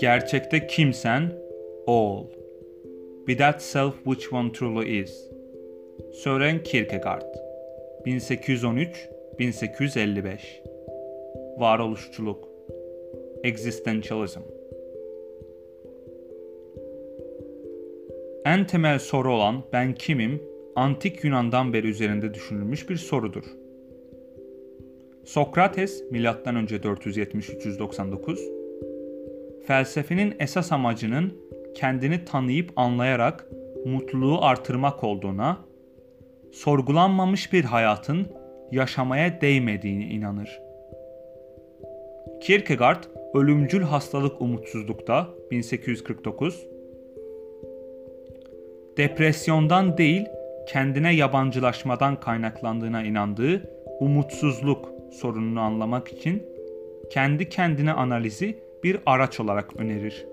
Gerçekte kimsen all. Be that self which one truly is. Sören Kierkegaard 1813-1855 Varoluşçuluk Existentialism En temel soru olan ben kimim, antik Yunan'dan beri üzerinde düşünülmüş bir sorudur. Sokrates M.Ö. 470-399 felsefenin esas amacının kendini tanıyıp anlayarak mutluluğu artırmak olduğuna, sorgulanmamış bir hayatın yaşamaya değmediğini inanır. Kierkegaard Ölümcül Hastalık Umutsuzlukta 1849 depresyondan değil kendine yabancılaşmadan kaynaklandığına inandığı umutsuzluk sorununu anlamak için kendi kendine analizi bir araç olarak önerir.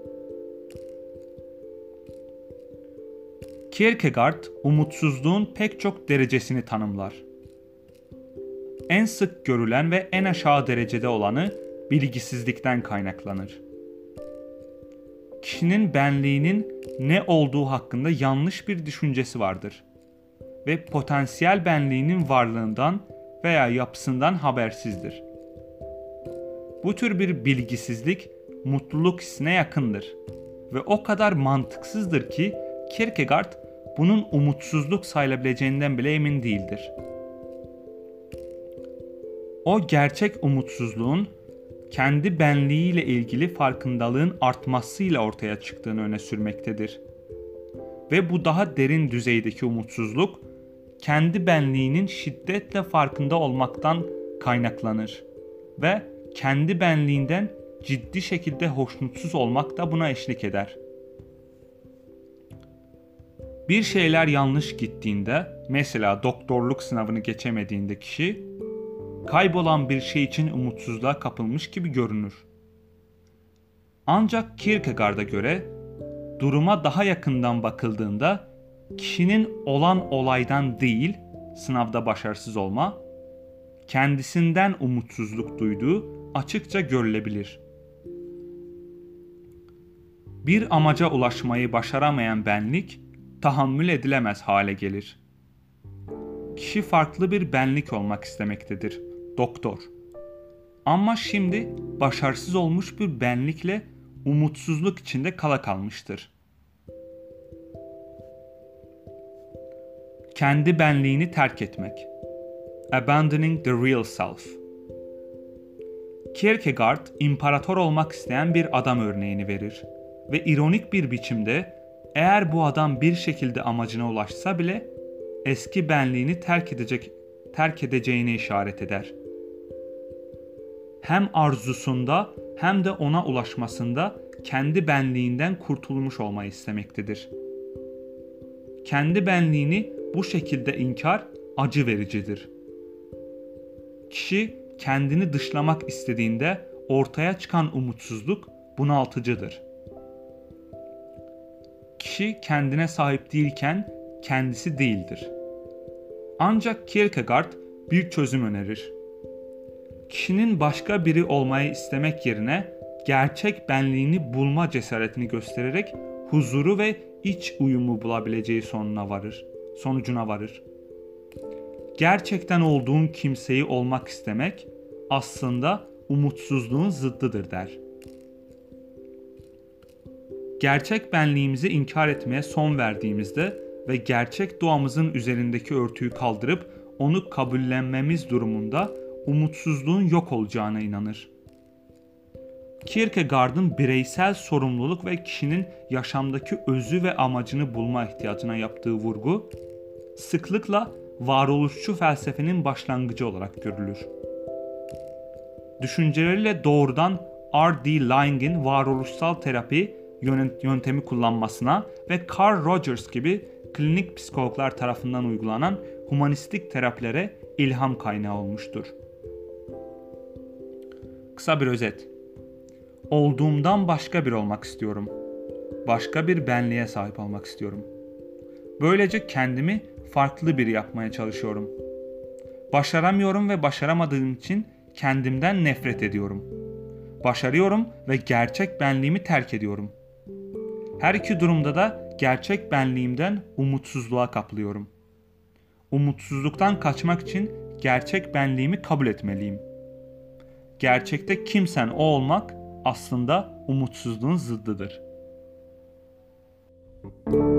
Kierkegaard umutsuzluğun pek çok derecesini tanımlar. En sık görülen ve en aşağı derecede olanı bilgisizlikten kaynaklanır. Kişinin benliğinin ne olduğu hakkında yanlış bir düşüncesi vardır ve potansiyel benliğinin varlığından veya yapısından habersizdir. Bu tür bir bilgisizlik mutluluk hissine yakındır ve o kadar mantıksızdır ki Kierkegaard bunun umutsuzluk sayılabileceğinden bile emin değildir. O gerçek umutsuzluğun kendi benliğiyle ilgili farkındalığın artmasıyla ortaya çıktığını öne sürmektedir. Ve bu daha derin düzeydeki umutsuzluk kendi benliğinin şiddetle farkında olmaktan kaynaklanır ve kendi benliğinden ciddi şekilde hoşnutsuz olmak da buna eşlik eder. Bir şeyler yanlış gittiğinde, mesela doktorluk sınavını geçemediğinde kişi kaybolan bir şey için umutsuzluğa kapılmış gibi görünür. Ancak Kierkegaard'a göre duruma daha yakından bakıldığında kişinin olan olaydan değil sınavda başarısız olma, kendisinden umutsuzluk duyduğu açıkça görülebilir. Bir amaca ulaşmayı başaramayan benlik tahammül edilemez hale gelir. Kişi farklı bir benlik olmak istemektedir. Doktor. Ama şimdi başarısız olmuş bir benlikle umutsuzluk içinde kala kalmıştır. Kendi benliğini terk etmek. Abandoning the real self. Kierkegaard imparator olmak isteyen bir adam örneğini verir ve ironik bir biçimde eğer bu adam bir şekilde amacına ulaşsa bile eski benliğini terk edecek terk edeceğini işaret eder. Hem arzusunda hem de ona ulaşmasında kendi benliğinden kurtulmuş olmayı istemektedir. Kendi benliğini bu şekilde inkar acı vericidir. Kişi kendini dışlamak istediğinde ortaya çıkan umutsuzluk bunaltıcıdır. Kişi kendine sahip değilken kendisi değildir. Ancak Kierkegaard bir çözüm önerir. Kişinin başka biri olmayı istemek yerine gerçek benliğini bulma cesaretini göstererek huzuru ve iç uyumu bulabileceği sonuna varır, sonucuna varır. Gerçekten olduğun kimseyi olmak istemek aslında umutsuzluğun zıddıdır der. Gerçek benliğimizi inkar etmeye son verdiğimizde ve gerçek doğamızın üzerindeki örtüyü kaldırıp onu kabullenmemiz durumunda umutsuzluğun yok olacağına inanır. Kierkegaard'ın bireysel sorumluluk ve kişinin yaşamdaki özü ve amacını bulma ihtiyacına yaptığı vurgu, sıklıkla varoluşçu felsefenin başlangıcı olarak görülür. Düşünceleriyle doğrudan R.D. Laing'in varoluşsal terapi yöntemi kullanmasına ve Carl Rogers gibi klinik psikologlar tarafından uygulanan humanistik terapilere ilham kaynağı olmuştur. Kısa bir özet. Olduğumdan başka bir olmak istiyorum. Başka bir benliğe sahip olmak istiyorum. Böylece kendimi farklı biri yapmaya çalışıyorum. Başaramıyorum ve başaramadığım için kendimden nefret ediyorum. başarıyorum ve gerçek benliğimi terk ediyorum. Her iki durumda da gerçek benliğimden umutsuzluğa kapılıyorum. Umutsuzluktan kaçmak için gerçek benliğimi kabul etmeliyim. Gerçekte kimsen o olmak aslında umutsuzluğun zıddıdır. Müzik